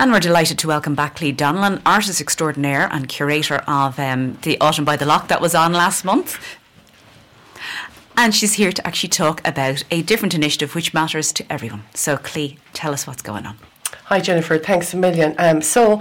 And we're delighted to welcome back Clea Donnellan, artist extraordinaire and curator of um, the Autumn by the Lock that was on last month. And she's here to actually talk about a different initiative which matters to everyone. So, Clea, tell us what's going on. Hi, Jennifer. Thanks a million. Um, so,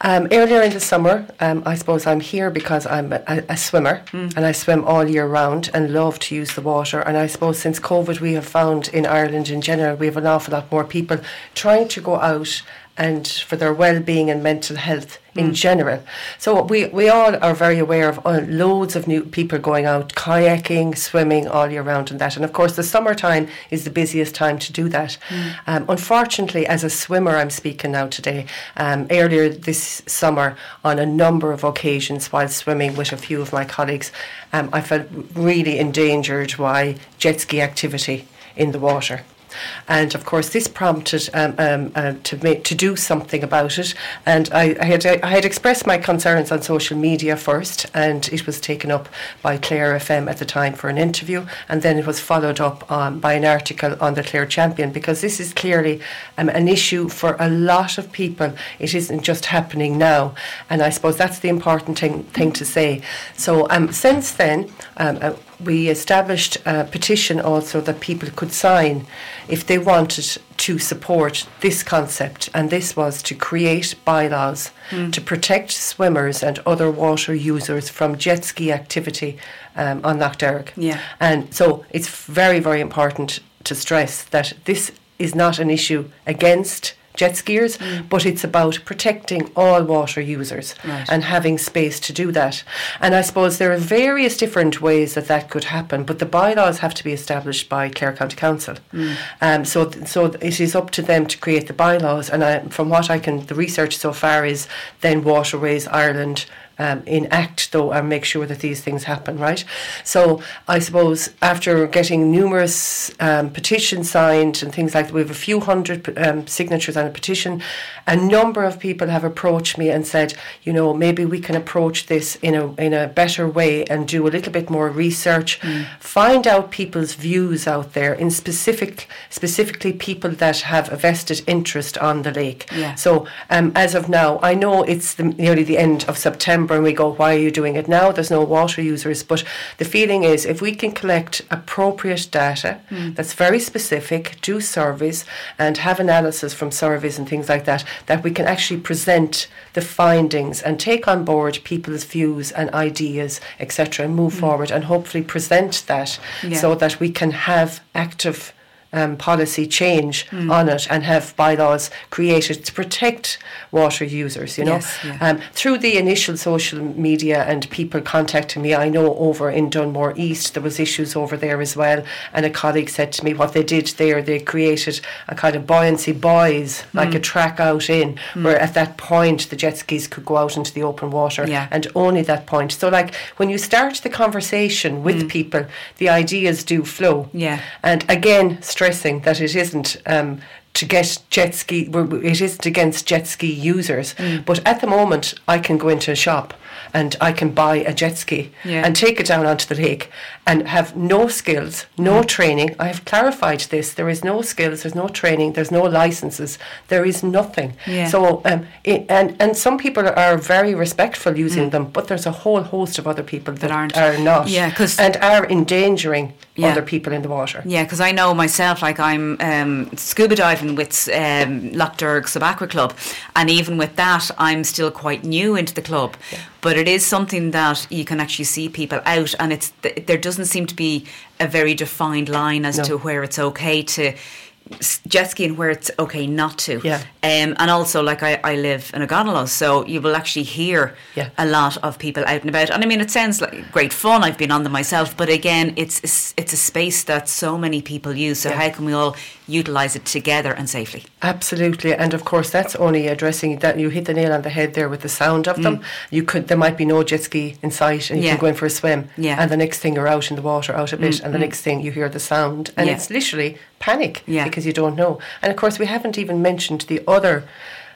um, earlier in the summer, um, I suppose I'm here because I'm a, a swimmer mm. and I swim all year round and love to use the water. And I suppose since COVID, we have found in Ireland in general, we have an awful lot more people trying to go out and for their well-being and mental health in mm. general. So we, we all are very aware of uh, loads of new people going out kayaking, swimming all year round and that. And of course the summertime is the busiest time to do that. Mm. Um, unfortunately, as a swimmer I'm speaking now today, um, earlier this summer on a number of occasions while swimming with a few of my colleagues, um, I felt really endangered by jet ski activity in the water. And of course, this prompted um, um, uh, to make, to do something about it. And I, I, had I had expressed my concerns on social media first, and it was taken up by Clare FM at the time for an interview, and then it was followed up um, by an article on the Clare Champion because this is clearly um, an issue for a lot of people. It isn't just happening now, and I suppose that's the important thing, thing to say. So um, since then. Uh, we established a petition also that people could sign if they wanted to support this concept, and this was to create bylaws mm. to protect swimmers and other water users from jet ski activity um, on Lough Derg. Yeah. And so it's very, very important to stress that this is not an issue against jet skiers, mm. but it's about protecting all water users right. and having space to do that. And I suppose there are various different ways that that could happen, but the bylaws have to be established by Clare County Council. Mm. Um, so, so it is up to them to create the bylaws. And I, from what I can, the research so far is then Waterways Ireland um, enact though and make sure that these things happen, right? So I suppose after getting numerous um, petitions signed and things like that, we have a few hundred um, signatures on a petition. A number of people have approached me and said, you know, maybe we can approach this in a in a better way and do a little bit more research, mm. find out people's views out there in specific specifically people that have a vested interest on the lake. Yeah. So um, as of now, I know it's the, nearly the end of September And we go, why are you doing it now? There's no water users. But the feeling is if we can collect appropriate data mm. that's very specific, do surveys and have analysis from surveys and things like that, that we can actually present the findings and take on board people's views and ideas, etc., and move mm. forward and hopefully present that yeah. so that we can have active um, policy change mm. on it and have bylaws created to protect water users. You know, yes, yeah. um, through the initial social media and people contacting me, I know over in Dunmore East there was issues over there as well. And a colleague said to me, what they did there, they created a kind of buoyancy buoys, mm. like a track out in, mm. where at that point the jet skis could go out into the open water, yeah. and only that point. So, like when you start the conversation with mm. people, the ideas do flow. Yeah. And again, stressing that it isn't um, to get jet ski, it isn't against jet ski users. Mm. But at the moment, I can go into a shop and I can buy a jet ski yeah. and take it down onto the lake and have no skills, no mm. training. I have clarified this. There is no skills, there's no training, there's no licenses, there is nothing. Yeah. So, um, it, and and some people are very respectful using mm. them, but there's a whole host of other people that, that aren't are not, yeah, cause and are endangering yeah. other people in the water. Yeah, because I know myself, like I'm um, scuba diving with um, Lough Derg Aqua Club, and even with that, I'm still quite new into the club. Yeah. But it is something that you can actually see people out, and it's there doesn't seem to be a very defined line as no. to where it's okay to jet skiing where it's okay not to. Yeah. Um, and also, like I, I live in Ogonnelloe, so you will actually hear yeah. a lot of people out and about. And I mean, it sounds like great fun. I've been on them myself, but again, it's it's a space that so many people use. So yeah. how can we all utilise it together and safely? Absolutely, and of course, that's only addressing that. You hit the nail on the head there with the sound of mm. them. You could there might be no jet ski in sight, and you yeah. can go in for a swim. Yeah. And the next thing you're out in the water, out a bit, mm. and the mm. next thing you hear the sound, and it's literally panic yeah. because you don't know. And of course, we haven't even mentioned the other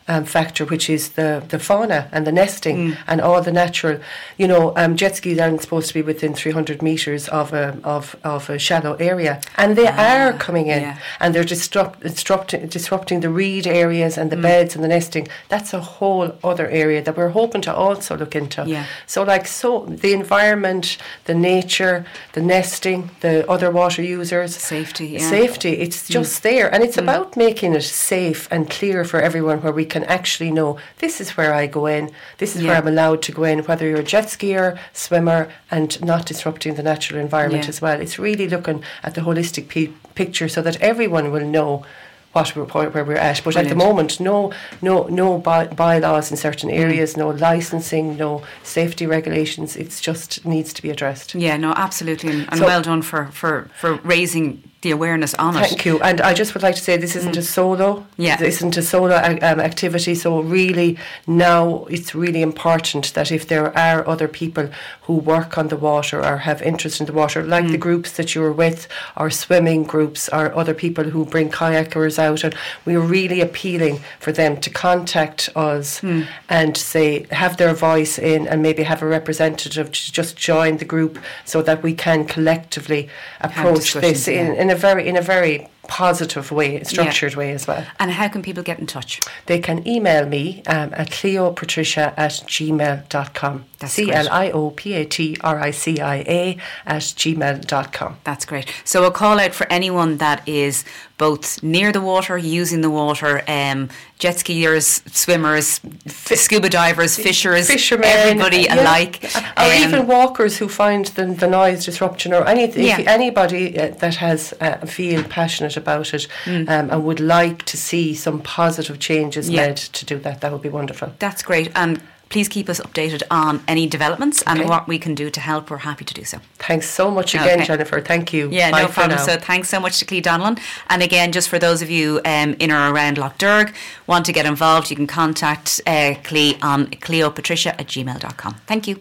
um, factor, which is the, the fauna and the nesting mm. and all the natural. You know, um, jet skis aren't supposed to be within 300 metres of a, of, of a shallow area. And they ah, are coming in yeah. and they're disrupt, disrupting, disrupting the reed areas and the mm. beds and the nesting. That's a whole other area that we're hoping to also look into. Yeah. So, like, so the environment, the nature, the nesting, the other water users, Safety, yeah. safety. It's mm. just there, and it's about making it safe and clear for everyone, where we can actually know this is where I go in, this is where I'm allowed to go in, whether you're a jet skier, swimmer, and not disrupting the natural environment Yeah. as well. It's really looking at the holistic pe- picture so that everyone will know. What we're, where where we're at, but at the moment, no, no, no by, bylaws in certain mm-hmm. areas, no licensing, no safety regulations. It just needs to be addressed. Yeah, no, absolutely, and, and So- well done for, for, for raising the awareness on it. Thank you. And I just would like to say this isn't a solo. Yeah. This isn't a solo uh, um, activity. So really now it's really important that if there are other people who work on the water or have interest in the water, like the groups that you're with, or swimming groups, or other people who bring kayakers out, and we're really appealing for them to contact us and say have their voice in, and maybe have a representative to just join the group so that we can collectively approach this in, yeah. In a very in a very positive way, structured way as well. And how can people get in touch? They can email me um, at cliopatricia at gmail.com. That's C L I O P A T R I C I A at gmail.com. That's great. So a call out for anyone that is both near the water, using the water, um, jet skiers, swimmers, f- scuba divers, fishers, Fishermen, everybody yeah. alike. Or Um, even walkers who find the, the noise disruption or anything. Yeah. Anybody uh, that has uh, feel passionate about it Mm. um, and would like to see some positive changes Yeah. made to do that, that would be wonderful. That's great. And please keep us updated on any developments and what we can do to help. We're happy to do so. Thanks so much again, Okay. Jennifer. Thank you. Yeah, Bye no problem. now. So thanks so much to Clea Donlan. And again, just for those of you um, in or around Lough Derg want to get involved, you can contact uh, Clea on cliopatricia at gmail.com. Thank you.